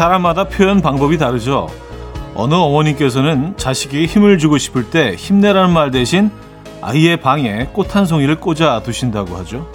사람마다 표현 방법이 다르죠. 어느 어머님께서는 자식에게 힘을 주고 싶을 때 힘내라는 말 대신 아이의 방에 꽃 한 송이를 꽂아 두신다고 하죠.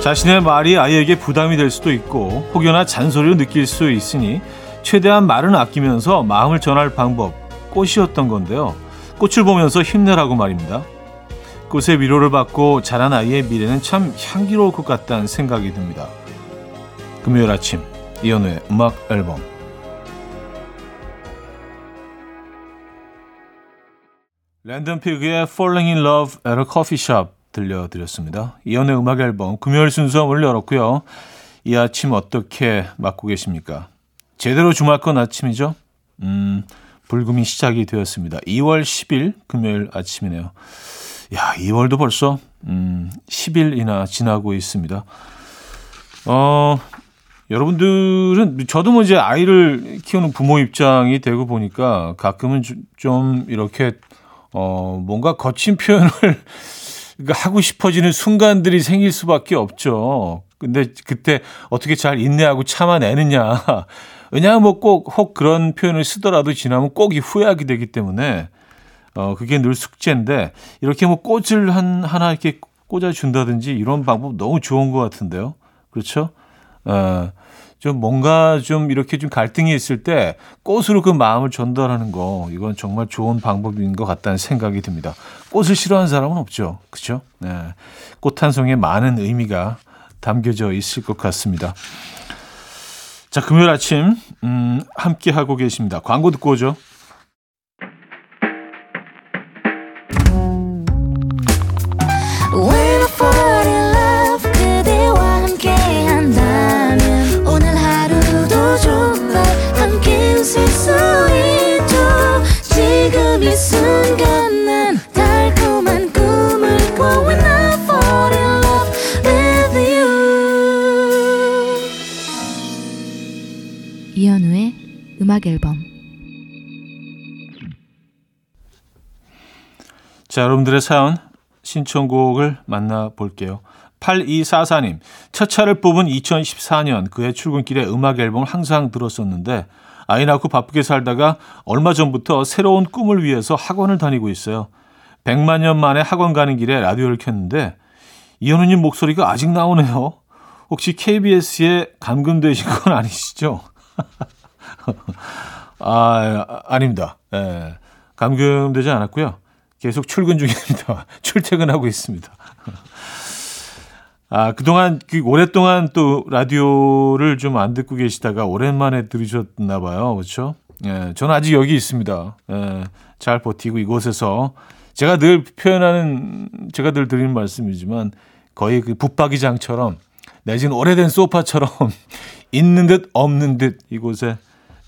자신의 말이 아이에게 부담이 될 수도 있고 혹여나 잔소리를 느낄 수 있으니 최대한 말은 아끼면서 마음을 전할 방법 꽃이었던 건데요. 꽃을 보면서 힘내라고 말입니다. 꽃의 위로를 받고 자란 아이의 미래는 참 향기로울 것 같다는 생각이 듭니다. 금요일 아침 이연우의 음악 앨범 랜덤 피그의 Falling in Love at a Coffee Shop 들려드렸습니다. 이연의 음악 앨범 금요일 순서 문을 열었고요. 이 아침 어떻게 맞고 계십니까? 제대로 주말권 아침이죠? 음, 불금이 시작이 되었습니다. 2월 10일 금요일 아침이네요. 야, 2월도 벌써 음, 10일이나 지나고 있습니다. 어, 여러분들은 저도 뭐 이제 아이를 키우는 부모 입장이 되고 보니까 가끔은 좀 이렇게 어, 뭔가 거친 표현을 하고 싶어지는 순간들이 생길 수밖에 없죠. 근데 그때 어떻게 잘 인내하고 참아내느냐. 왜냐하면 뭐 꼭 혹 그런 표현을 쓰더라도 지나면 꼭 이 후회하게 되기 때문에 어 그게 늘 숙제인데 이렇게 뭐 꽃을 한 하나 이렇게 꽂아 준다든지 이런 방법 너무 좋은 것 같은데요. 그렇죠? 어 좀 뭔가 좀 이렇게 좀 갈등이 있을 때 꽃으로 그 마음을 전달하는 거 이건 정말 좋은 방법인 것 같다는 생각이 듭니다. 꽃을 싫어하는 사람은 없죠. 그렇죠? 네. 꽃 한 송이에 많은 의미가 담겨져 있을 것 같습니다. 자, 금요일 아침 음, 함께 하고 계십니다. 광고 듣고 오죠. 자, 여러분들의 사연 신청곡을 만나볼게요. 8244님, 첫 차를 뽑은 2014년 그해 출근길에 음악 앨범을 항상 들었었는데 아이 낳고 바쁘게 살다가 얼마 전부터 새로운 꿈을 위해서 학원을 다니고 있어요. 100만 년 만에 학원 가는 길에 라디오를 켰는데 이현우님 목소리가 아직 나오네요. 혹시 KBS에 감금되신 건 아니시죠? 아, 아닙니다. 예. 감금되지 않았고요. 계속 출근 중입니다. 출퇴근하고 있습니다. 아, 그동안, 그 오랫동안 또 라디오를 좀 안 듣고 계시다가 오랜만에 들으셨나 봐요. 그렇죠? 예, 저는 아직 여기 있습니다. 예, 잘 버티고 이곳에서 제가 늘 표현하는, 제가 늘 드리는 말씀이지만 거의 그 붙박이장처럼 내지는 오래된 소파처럼 있는 듯 없는 듯 이곳에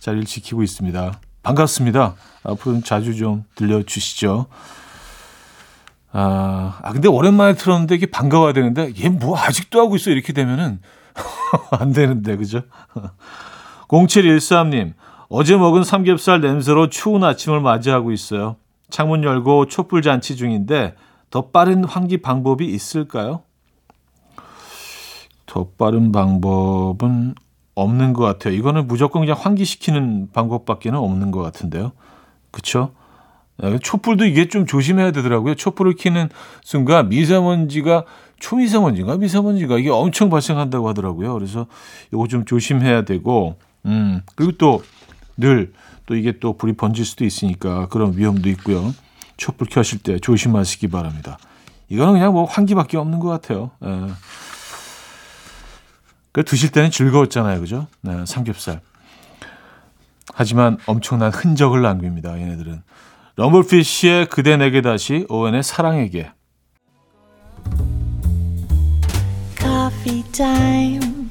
자리를 지키고 있습니다. 반갑습니다. 앞으로는 자주 좀 들려주시죠. 아, 아 근데 오랜만에 틀었는데 이게 반가워야 되는데 얘 뭐 아직도 하고 있어 이렇게 되면은 안 되는데 그죠? 0713님 어제 먹은 삼겹살 냄새로 추운 아침을 맞이하고 있어요. 창문 열고 촛불 잔치 중인데 더 빠른 환기 방법이 있을까요? 더 빠른 방법은 없는 것 같아요. 이거는 무조건 그냥 환기시키는 방법밖에는 없는 것 같은데요. 그렇죠? 촛불도 이게 좀 조심해야 되더라고요. 촛불을 켜는 순간 미세먼지가 초미세먼지가 미세먼지가 이게 엄청 발생한다고 하더라고요. 그래서 이거 좀 조심해야 되고, 음 그리고 또늘또 이게 또 불이 번질 수도 있으니까 그런 위험도 있고요. 촛불 켜실 때 조심하시기 바랍니다. 이거는 그냥 뭐 환기밖에 없는 것 같아요. 예. 그 드실 때는 즐거웠잖아요, 그죠? 네, 삼겹살. 하지만 엄청난 흔적을 남깁니다, 얘네들은. 럼블피쉬의 그대 내게 다시, 오웬의 사랑에게. Coffee time.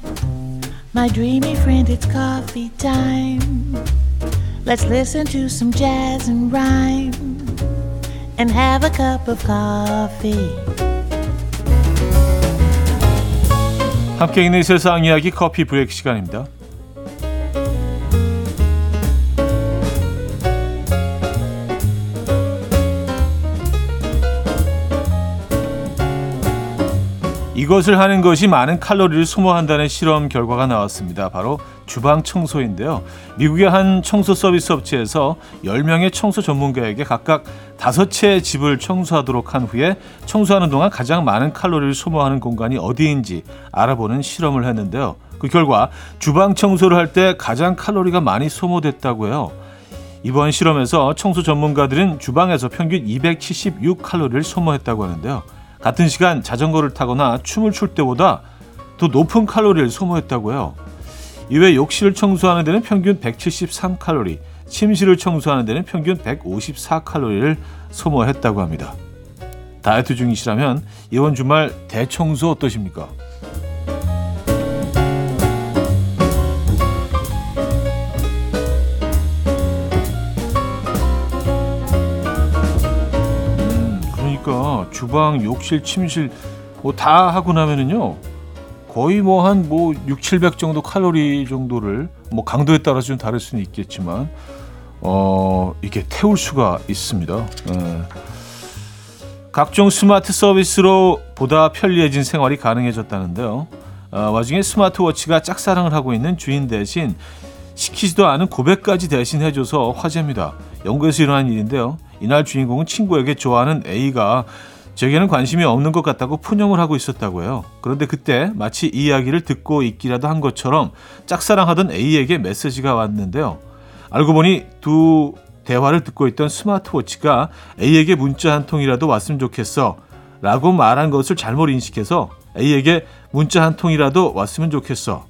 My dreamy friend, it's coffee time. Let's listen to some jazz and rhyme and have a cup of coffee. 함께 있는 세상 이야기 커피 브레이크 시간입니다. 이것을 하는 것이 많은 칼로리를 소모한다는 실험 결과가 나왔습니다. 바로 주방 청소인데요. 미국의 한 청소 서비스 업체에서 10명의 청소 전문가에게 각각 5채의 집을 청소하도록 한 후에 청소하는 동안 가장 많은 칼로리를 소모하는 공간이 어디인지 알아보는 실험을 했는데요. 그 결과 주방 청소를 할 때 가장 칼로리가 많이 소모됐다고 해요. 이번 실험에서 청소 전문가들은 주방에서 평균 276칼로리를 소모했다고 하는데요. 같은 시간 자전거를 타거나 춤을 출 때보다 더 높은 칼로리를 소모했다고 해요. 이외 욕실을 청소하는 데는 평균 173칼로리, 침실을 청소하는 데는 평균 154칼로리를 소모했다고 합니다. 다이어트 중이시라면 이번 주말 대청소 어떠십니까? 주방, 욕실, 침실 뭐 다 하고 나면은요. 거의 뭐 한뭐 뭐 6, 700 정도 칼로리 정도를 뭐 강도에 따라 좀 다를 수는 있겠지만 어, 이게 태울 수가 있습니다. 예. 각종 스마트 서비스로 보다 편리해진 생활이 가능해졌다는데요. 어, 와중에 스마트워치가 짝사랑을 하고 있는 주인 대신 시키지도 않은 고백까지 대신 해줘서 화제입니다. 연구에서 일어난 일인데요. 이날 주인공은 친구에게 좋아하는 A가 제게는 관심이 없는 것 같다고 푸념을 하고 있었다고 해요. 그런데 그때 마치 이 이야기를 듣고 있기라도 한 것처럼 짝사랑하던 A에게 메시지가 왔는데요. 알고 보니 두 대화를 듣고 있던 스마트워치가 A에게 문자 한 통이라도 왔으면 좋겠어 라고 말한 것을 잘못 인식해서 A에게 문자 한 통이라도 왔으면 좋겠어.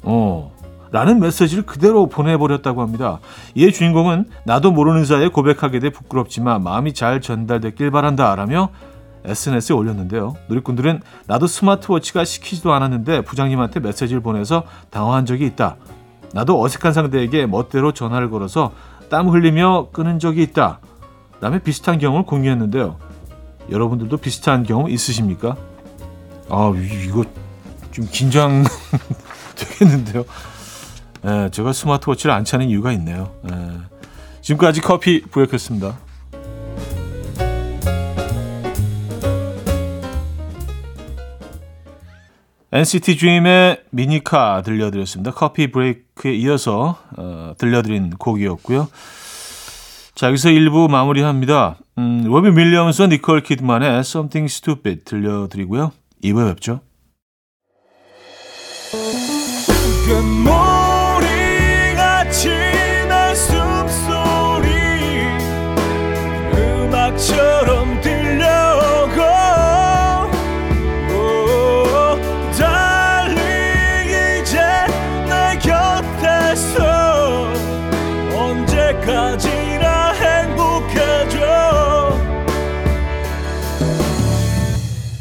어, 라는 메시지를 그대로 보내버렸다고 합니다. 이에 주인공은 나도 모르는 사이에 고백하게 돼 부끄럽지만 마음이 잘 전달됐길 바란다 라며 SNS에 올렸는데요. 누리꾼들은 나도 스마트워치가 시키지도 않았는데 부장님한테 메시지를 보내서 당황한 적이 있다. 나도 어색한 상대에게 멋대로 전화를 걸어서 땀 흘리며 끊은 적이 있다. 라며 비슷한 경험을 공유했는데요. 여러분들도 비슷한 경험 있으십니까? 아, 이거 좀 긴장 되겠는데요. 예, 제가 스마트워치를 안 차는 이유가 있네요. 예. 지금까지 커피 브레이크였습니다. NCT 드림의 미니카 들려드렸습니다. 커피 브레이크에 이어서 어, 들려드린 곡이었고요. 자, 여기서 1부 마무리합니다. 음, 로비 밀리엄스와 니콜 키드만의 Something Stupid 들려드리고요. 2부에 뵙죠.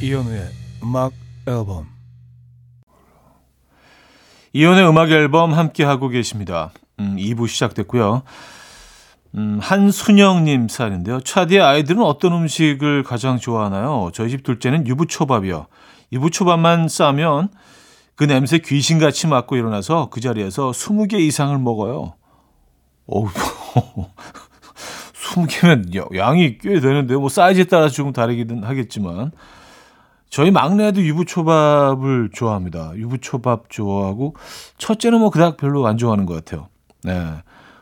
이현우의 음악 앨범 이현우의 음악 앨범 함께 하고 계십니다. 음, 2부 시작됐고요. 음, 한순영님 사연인데요. 차디의 아이들은 어떤 음식을 가장 좋아하나요? 저희 집 둘째는 유부초밥이요. 유부초밥만 싸면 그 냄새 귀신같이 맡고 일어나서 그 자리에서 20개 이상을 먹어요. 어우, 20개면 양이 꽤 되는데요. 뭐 사이즈에 따라 조금 다르기는 하겠지만 저희 막내도 유부초밥을 좋아합니다. 유부초밥 좋아하고 첫째는 뭐 그닥 별로 안 좋아하는 것 같아요. 네.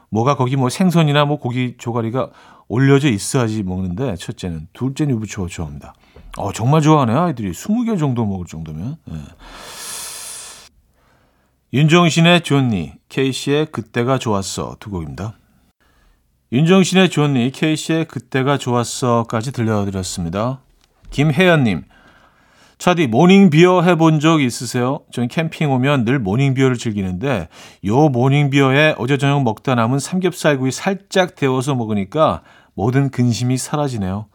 뭐가 거기 뭐 생선이나 뭐 고기 조가리가 올려져 있어야지 먹는데 첫째는 둘째는 유부초밥 좋아합니다. 어 정말 좋아하네 아이들이 20개 정도 먹을 정도면. 네. 윤정신의 존니, 케이씨의 그때가 좋았어 두 곡입니다. 윤정신의 존니, 케이씨의 그때가 좋았어까지 들려드렸습니다. 김혜연님, 차디 morning beer 해본 적 있으세요? 전 캠핑 오면 늘 morning beer를 즐기는데 요 morning beer에 어제 저녁 먹다 남은 삼겹살구이 살짝 데워서 먹으니까 모든 근심이 사라지네요.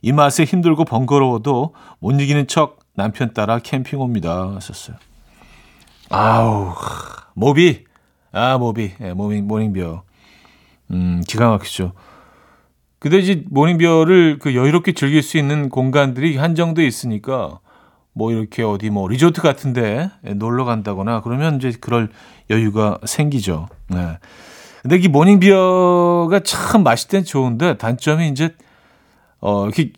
이 맛에 힘들고 번거로워도 못 이기는 척 남편 따라 캠핑 옵니다. 하셨어요. 아우 모비 아 모비 예, morning morning beer 음 기가 막히죠. 근데 이제 morning beer를 그 여유롭게 즐길 수 있는 공간들이 한정돼 있으니까 뭐 이렇게 어디 뭐 리조트 같은데 놀러 간다거나 그러면 이제 그럴 여유가 생기죠. 네. 근데 이 morning beer가 참 맛있을 땐 좋은데 단점이 이제 어 이렇게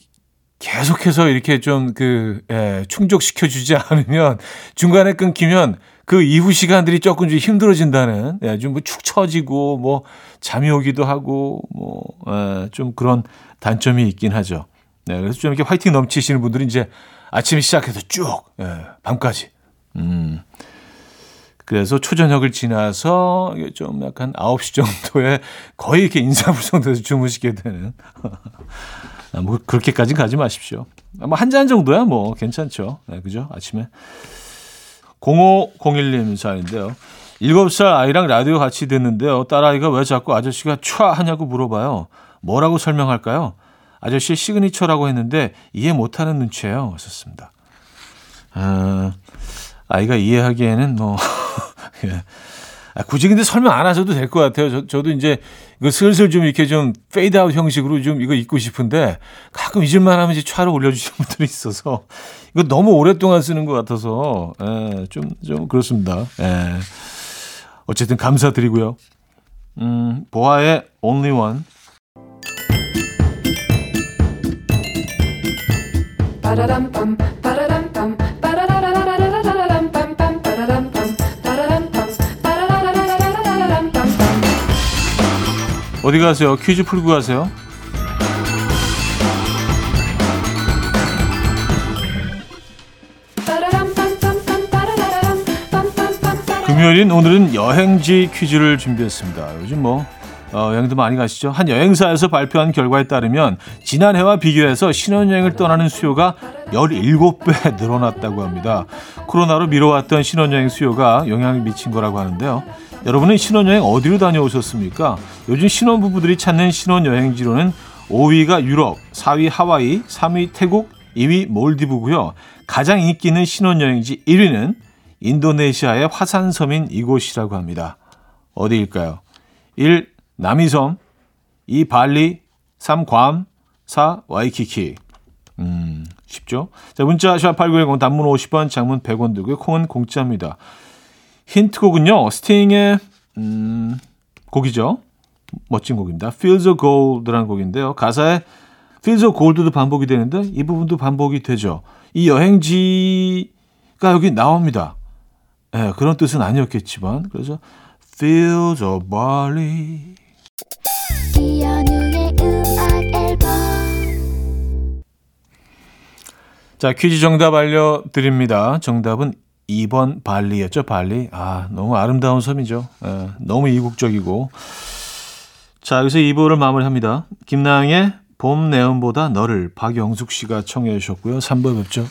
계속해서 이렇게 좀그 예, 충족시켜 주지 않으면 중간에 끊기면 그 이후 시간들이 조금 좀 힘들어진다는 예, 좀축 뭐 처지고 뭐 잠이 오기도 하고 뭐좀 예, 그런 단점이 있긴 하죠. 네, 그래서 좀 이렇게 화이팅 넘치시는 분들은 이제 아침에 시작해서 쭉 예, 밤까지. 음. 그래서 초저녁을 지나서 좀 약간 9시 정도에 거의 이렇게 인사불성돼서 주무시게 되는. 아, 뭐 그렇게까지는 가지 마십시오. 뭐한잔 정도야 뭐 괜찮죠. 네, 그죠? 아침에. 0501님 사연인데요. 7살 아이랑 라디오 같이 듣는데요. 딸아이가 왜 자꾸 아저씨가 촤 하냐고 물어봐요. 뭐라고 설명할까요? 아저씨 signature라고 했는데 이해 못하는 눈치예요. 왔었습니다. 아, 아이가 이해하기에는 뭐 예. 아, 굳이 근데 설명 안 하셔도 될 것 같아요. 저, 저도 이제 이거 슬슬 좀 이렇게 좀 페이드 아웃 형식으로 좀 이거 잊고 싶은데 가끔 잊을만 하면 이제 촤를 올려주시는 분들이 있어서 이거 너무 오랫동안 쓰는 것 같아서 예, 좀, 좀 그렇습니다. 예. 어쨌든 감사드리고요. 음, 보아의 Only One. 어디 가세요? 퀴즈 풀고 가세요. 금요일인 오늘은 여행지 퀴즈를 준비했습니다. 요즘 뭐 어, 여행도 많이 가시죠? 한 여행사에서 발표한 결과에 따르면 지난해와 비교해서 신혼여행을 떠나는 수요가 17배 늘어났다고 합니다. 코로나로 미뤄왔던 신혼여행 수요가 영향을 미친 거라고 하는데요. 여러분은 신혼여행 어디로 다녀오셨습니까? 요즘 신혼부부들이 찾는 신혼여행지로는 5위가 유럽, 4위 하와이, 3위 태국, 2위 몰디브고요. 가장 인기 있는 신혼여행지 1위는 인도네시아의 화산섬인 이곳이라고 합니다. 어디일까요? 1. 남이섬 2. 발리 3. 괌 4. 와이키키 음, 쉽죠? 자, 문자 샵8910 단문 50원, 장문 100원 들고요. 콩은 공짜입니다. 힌트곡은요. 스팅의 음, 곡이죠. 멋진 곡입니다. Feels of Gold라는 곡인데요. 가사에 Feels of Gold도 반복이 되는데 이 부분도 반복이 되죠. 이 여행지가 여기 나옵니다. 네, 그런 뜻은 아니었겠지만 그래서 Feels of Bali 자, 퀴즈 정답 알려드립니다. 정답은 2번 발리였죠, 발리. 아, 너무 아름다운 섬이죠. 예, 너무 이국적이고. 자, 여기서 2부를 마무리합니다. 김나영의 봄 내음보다 너를 박영숙 씨가 청해 주셨고요. 3부 뵙죠.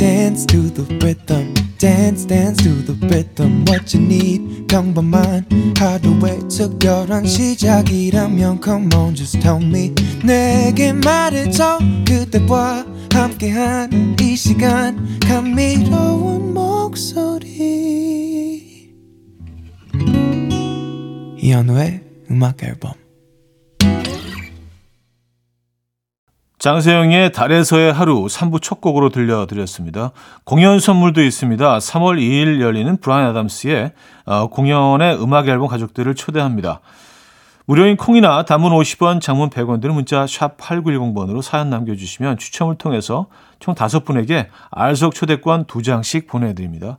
Dance to the rhythm. dance dance to the rhythm what you need 평범한 하루의 특별한 시작이라면 come on just tell me 내게 말해줘 그대와 함께한 이 시간 감미로운 목소리 이현우의 음악 앨범 장세영의 달에서의 하루 3부 첫 곡으로 들려드렸습니다. 공연 선물도 있습니다. 3월 2일 열리는 브라이언 아담스의 어, 공연의 음악 앨범 가족들을 초대합니다. 무료인 콩이나 단문 50원, 장문 100원 들은 문자 샵 8910번으로 사연 남겨주시면 추첨을 통해서 총 5분에게 알석 초대권 2장씩 보내드립니다.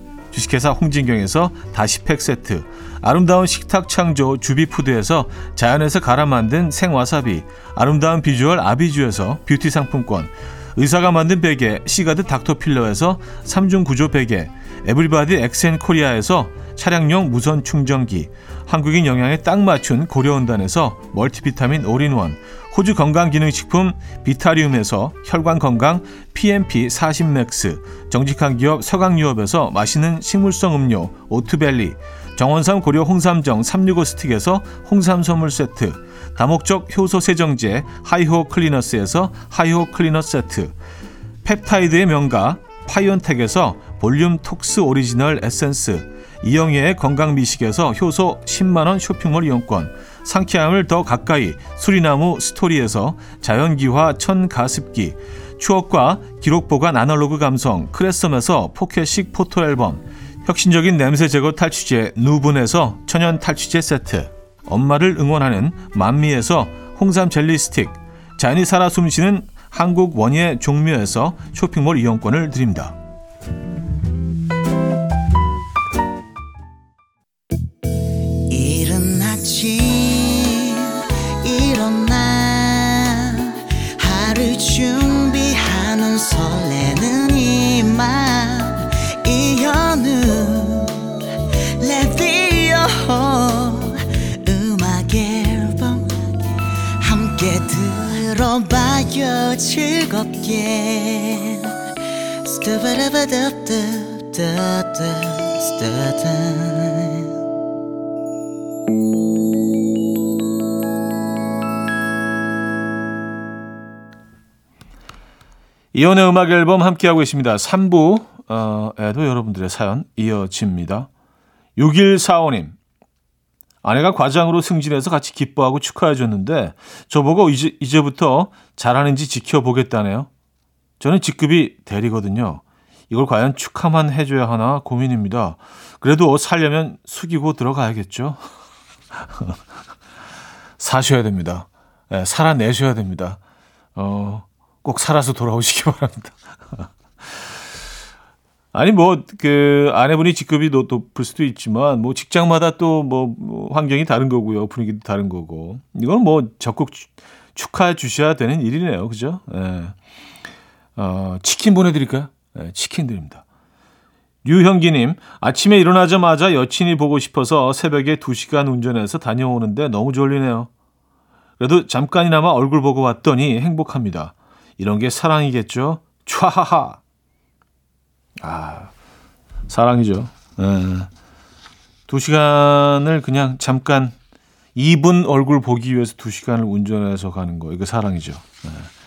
주식회사 홍진경에서 다시팩 세트, 아름다운 식탁 창조 주비푸드에서 자연에서 갈아 만든 생와사비, 아름다운 비주얼 아비주에서 뷰티 상품권, 의사가 만든 베개 시가드 닥터필러에서 3중 구조 베개 에브리바디 엑센 코리아에서 차량용 무선 충전기 한국인 영양에 딱 맞춘 고려원단에서 멀티비타민 올인원 호주 건강기능식품 비타리움에서 혈관건강 PMP 40맥스 정직한 기업 서강유업에서 맛있는 식물성 음료 오트벨리 정원삼 고려 홍삼정 365 스틱에서 홍삼 선물 세트 다목적 효소 세정제 하이호 클리너스에서 하이호 클리너 세트 펩타이드의 명가 파이온텍에서 볼륨 톡스 오리지널 에센스 이영애의 건강미식에서 효소 10만원 쇼핑몰 이용권 상쾌함을 더 가까이 수리나무 스토리에서 자연기화 천가습기 추억과 기록보관 아날로그 감성 크레썸에서 포켓식 포토앨범 혁신적인 냄새 제거 탈취제 누분에서 천연 탈취제 세트 엄마를 응원하는 만미에서 홍삼 젤리 스틱 자연이 살아 숨쉬는 한국 원예 종묘에서 쇼핑몰 이용권을 드립니다. 들어봐요 즐겁게 이혼의 음악 앨범 함께하고 있습니다. 3부에도 여러분들의 사연 이어집니다. 6145님 아내가 과장으로 승진해서 같이 기뻐하고 축하해 줬는데 저보고 이제, 이제부터 잘하는지 지켜보겠다네요. 저는 직급이 대리거든요. 이걸 과연 축하만 해줘야 하나 고민입니다. 그래도 살려면 숙이고 들어가야겠죠? 사셔야 됩니다. 네, 살아내셔야 됩니다. 어, 꼭 살아서 돌아오시기 바랍니다. 아니 뭐 그 아내분이 직급이 높을 수도 있지만 뭐 직장마다 또뭐 뭐 환경이 다른 거고요 분위기도 다른 거고 이건 뭐 적극 축하해 주셔야 되는 일이네요 그죠? 예. 어, 치킨 보내드릴까요? 예, 치킨 드립니다. 유형기님 아침에 일어나자마자 여친이 보고 싶어서 새벽에 2 시간 운전해서 다녀오는데 너무 졸리네요. 그래도 잠깐이나마 얼굴 보고 왔더니 행복합니다. 이런 게 사랑이겠죠? 촤하하 아, 사랑이죠. 예. 두 시간을 그냥 잠깐 이분 얼굴 보기 위해서 두 시간을 운전해서 가는 거 이거 사랑이죠. 예.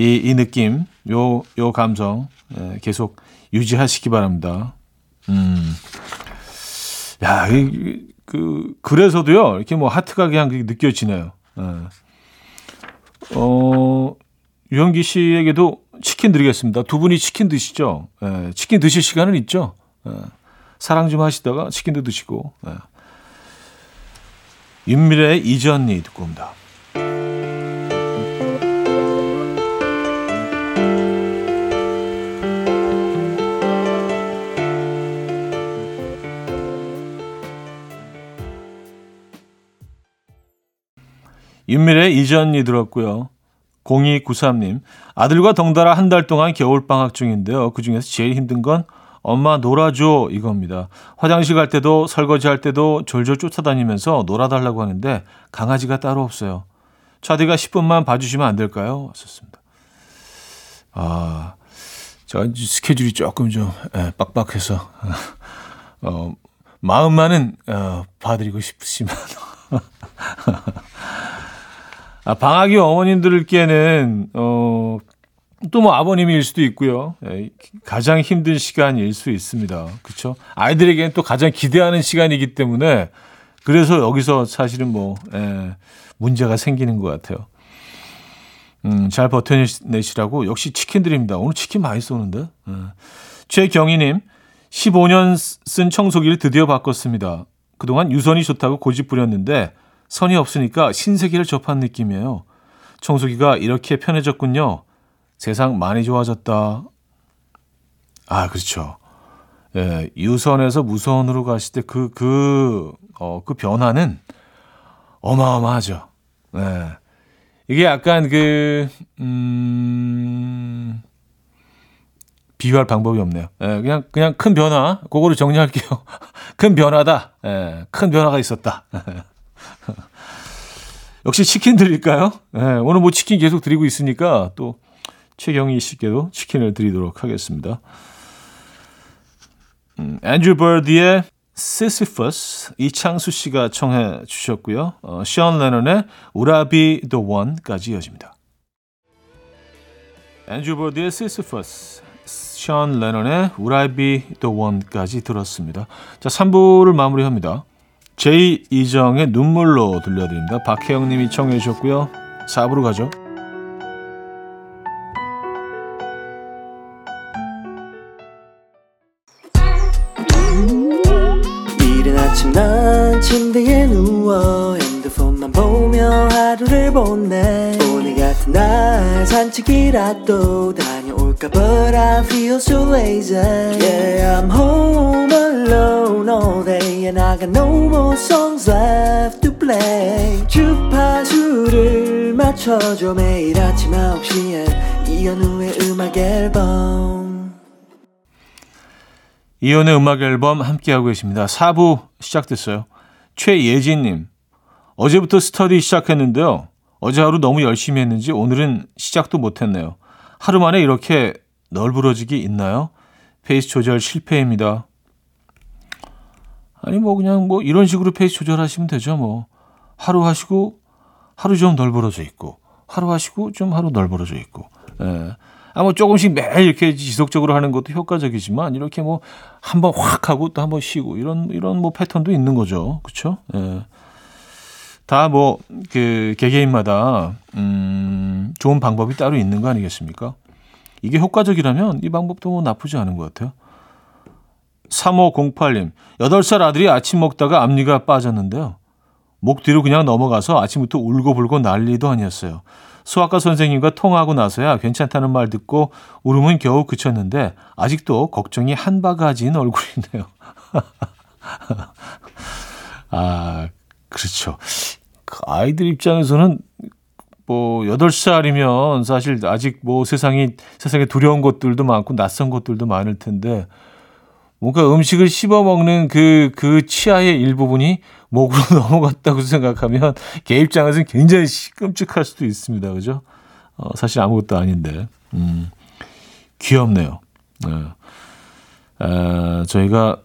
이, 이 느낌, 요, 요 감성 예, 계속 유지하시기 바랍니다. 음. 야, 이, 그, 그래서도요, 이렇게 뭐 하트가 그냥 느껴지네요. 예. 어, 유영기 씨에게도 치킨 드리겠습니다. 두 분이 치킨 드시죠? 예, 치킨 드실 시간은 있죠? 예, 사랑 좀 하시다가 치킨도 드시고. 예. 윤미래의 이전니 듣고 옵니다. 윤미래의 이전니 들었고요. 0293님, 아들과 덩달아 한 달 동안 겨울방학 중인데요. 그 중에서 제일 힘든 건 엄마 놀아줘 이겁니다. 화장실 갈 때도 설거지 할 때도 졸졸 쫓아다니면서 놀아달라고 하는데 강아지가 따로 없어요. 차디가 10분만 봐주시면 안 될까요? 왔었습니다. 아, 제가 스케줄이 조금 좀 예, 빡빡해서 어, 마음만은 어, 봐드리고 싶으시면 아, 방학이 어머님들께는 어, 또 뭐 아버님일 수도 있고요. 예, 가장 힘든 시간일 수 있습니다. 그렇죠? 아이들에게는 또 가장 기대하는 시간이기 때문에 그래서 여기서 사실은 뭐 예, 문제가 생기는 것 같아요. 음, 잘 버텨내시라고 역시 치킨 드립니다. 오늘 치킨 많이 쏘는데. 예. 최경희님, 15년 쓴 청소기를 드디어 바꿨습니다. 그동안 유선이 좋다고 고집 부렸는데 선이 없으니까 신세계를 접한 느낌이에요. 청소기가 이렇게 편해졌군요. 세상 많이 좋아졌다. 아, 그렇죠. 예, 유선에서 무선으로 가실 때 그, 그, 어, 그 변화는 어마어마하죠. 예. 이게 약간 그, 음, 비유할 방법이 없네요. 예, 그냥 그냥 큰 변화. 그거로 정리할게요. 큰 변화다. 예, 큰 변화가 있었다. 역시 치킨 드릴까요? 예, 오늘 뭐 치킨 계속 드리고 있으니까 또 최경희 씨께도 치킨을 드리도록 하겠습니다. 음, 앤드류 버디의 Sisyphus 이창수 씨가 청해 주셨고요. 어, 션 I Be The One까지 이어집니다. 앤드류 버디의 Sisyphus 션 I Be The One까지 들었습니다. 자, 3부를 마무리합니다. 제이 이정의 눈물로 들려드립니다. 박혜영 님이 청해 주셨고요. 4부로 가죠. 이른 아침 난 침대에 누워 핸드폰만 보며 하루를 보내 오늘 같은 날 산책이라도 다 녀올까 But I feel so lazy Yeah I'm home alone all day And I got no more songs left to play 주파수를 맞춰줘 매일 아침 9시에 이현우의 음악 앨범 이연의 음악 앨범 함께하고 계십니다. 4부 시작됐어요. 최예진님, 어제부터 스터디 시작했는데요. 어제 하루 너무 열심히 했는지 오늘은 시작도 못했네요. 하루 만에 이렇게 널브러지기 있나요? 페이스 조절 실패입니다. 아니 뭐 그냥 뭐 이런 식으로 페이스 조절하시면 되죠. 뭐 하루 하시고 하루 좀 널브러져 있고 하루 하시고 좀 하루 널브러져 있고. 예. 아뭐 조금씩 매일 이렇게 지속적으로 하는 것도 효과적이지만 이렇게 뭐 한번 확 하고 또 한번 쉬고 이런 이런 뭐 패턴도 있는 거죠. 그렇죠? 예. 다 뭐 그 개개인마다 음 좋은 방법이 따로 있는 거 아니겠습니까? 이게 효과적이라면 이 방법도 뭐 나쁘지 않은 것 같아요. 3508님, 8살 아들이 아침 먹다가 앞니가 빠졌는데요. 목 뒤로 그냥 넘어가서 아침부터 울고불고 난리도 아니었어요. 수학과 선생님과 통화하고 나서야 괜찮다는 말 듣고 울음은 겨우 그쳤는데 아직도 걱정이 한 바가지인 얼굴이네요. 아, 그렇죠. 그 아이들 입장에서는 뭐 8살이면 사실 아직 뭐 세상이 세상에 두려운 것들도 많고 낯선 것들도 많을 텐데 뭔가 음식을 씹어 먹는 그, 그 치아의 일부분이 목으로 넘어갔다고 생각하면 개 입장에서는 굉장히 끔찍할 수도 있습니다. 그죠? 어, 사실 아무것도 아닌데. 음, 귀엽네요. 네. 에, 저희가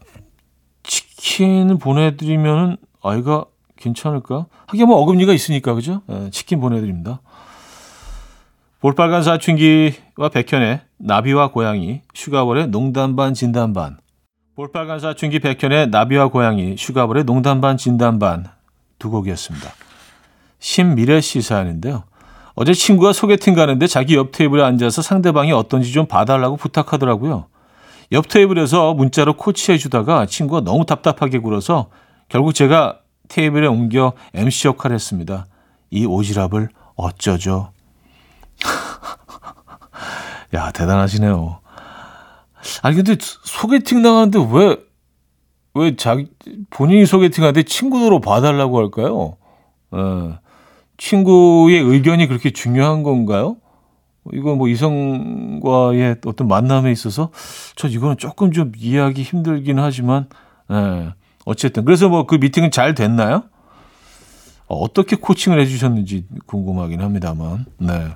치킨을 보내 드리면은 아이가 괜찮을까? 하긴 뭐 어금니가 있으니까, 그죠? 에, 치킨 보내드립니다. 볼빨간 사춘기와 백현의 나비와 고양이, 슈가볼의 농담 반 진담 반, 볼빨간 사춘기 백현의 나비와 고양이, 슈가볼의 농담 반 진담 반 두 곡이었습니다. 신미래 씨 사연인데요. 어제 친구가 소개팅 가는데 자기 옆 테이블에 앉아서 상대방이 어떤지 좀 봐달라고 부탁하더라고요. 옆 테이블에서 문자로 코치해 주다가 친구가 너무 답답하게 굴어서 결국 제가 테이블에 옮겨 MC 역할을 했습니다. 이 오지랖을 어쩌죠? 야, 대단하시네요. 아니, 근데 소개팅 나가는데 왜, 왜 자기, 본인이 소개팅하는데 친구들로 봐달라고 할까요? 예. 친구의 의견이 그렇게 중요한 건가요? 이거 뭐 이성과의 어떤 만남에 있어서 저 이거는 조금 좀 이해하기 힘들긴 하지만, 예. 어쨌든. 그래서 뭐 그 미팅은 잘 됐나요? 어떻게 코칭을 해주셨는지 궁금하긴 합니다만, 네.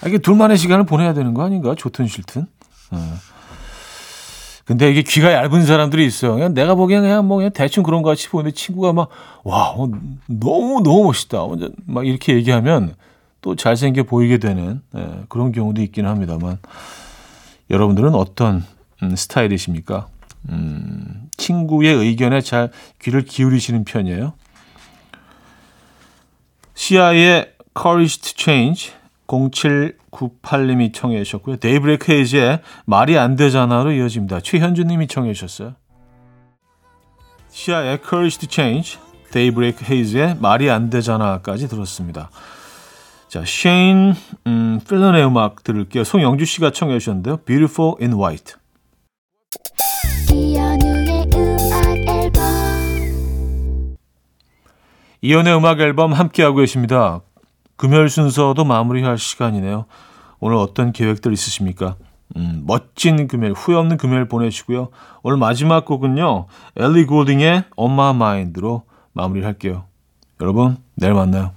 아, 이게 둘만의 시간을 보내야 되는 거 아닌가? 좋든 싫든. 네. 근데 이게 귀가 얇은 사람들이 있어요. 그냥 내가 보기엔 그냥 뭐 그냥 대충 그런 거 같이 보는데 친구가 막, 와, 어, 너무, 너무 멋있다. 막 이렇게 얘기하면 또 잘생겨 보이게 되는 예, 그런 경우도 있긴 합니다만. 여러분들은 어떤 음, 스타일이십니까? 음, 친구의 의견에 잘 귀를 기울이시는 편이에요? 시아의 Courage to Change 0798님이 청해 주셨고요. 데이브레이크 헤이즈의 말이 안 되잖아로 이어집니다. 최현주님이 청해 주셨어요. 시아의 Courage to Change, 데이브레이크 헤이즈의 말이 안 되잖아까지 들었습니다. 자, 쉐인 음, 필란의 음악 들을게요. 송영주 씨가 청해 주셨는데요. Beautiful in White. 이현우의 음악 앨범 함께하고 계십니다. 금요일 순서도 마무리할 시간이네요. 오늘 어떤 계획들 있으십니까? 음, 멋진 금요일, 후회 없는 금요일 보내시고요. 오늘 마지막 곡은요. 엘리 골딩의 On My Mind로 마무리를 할게요. 여러분, 내일 만나요.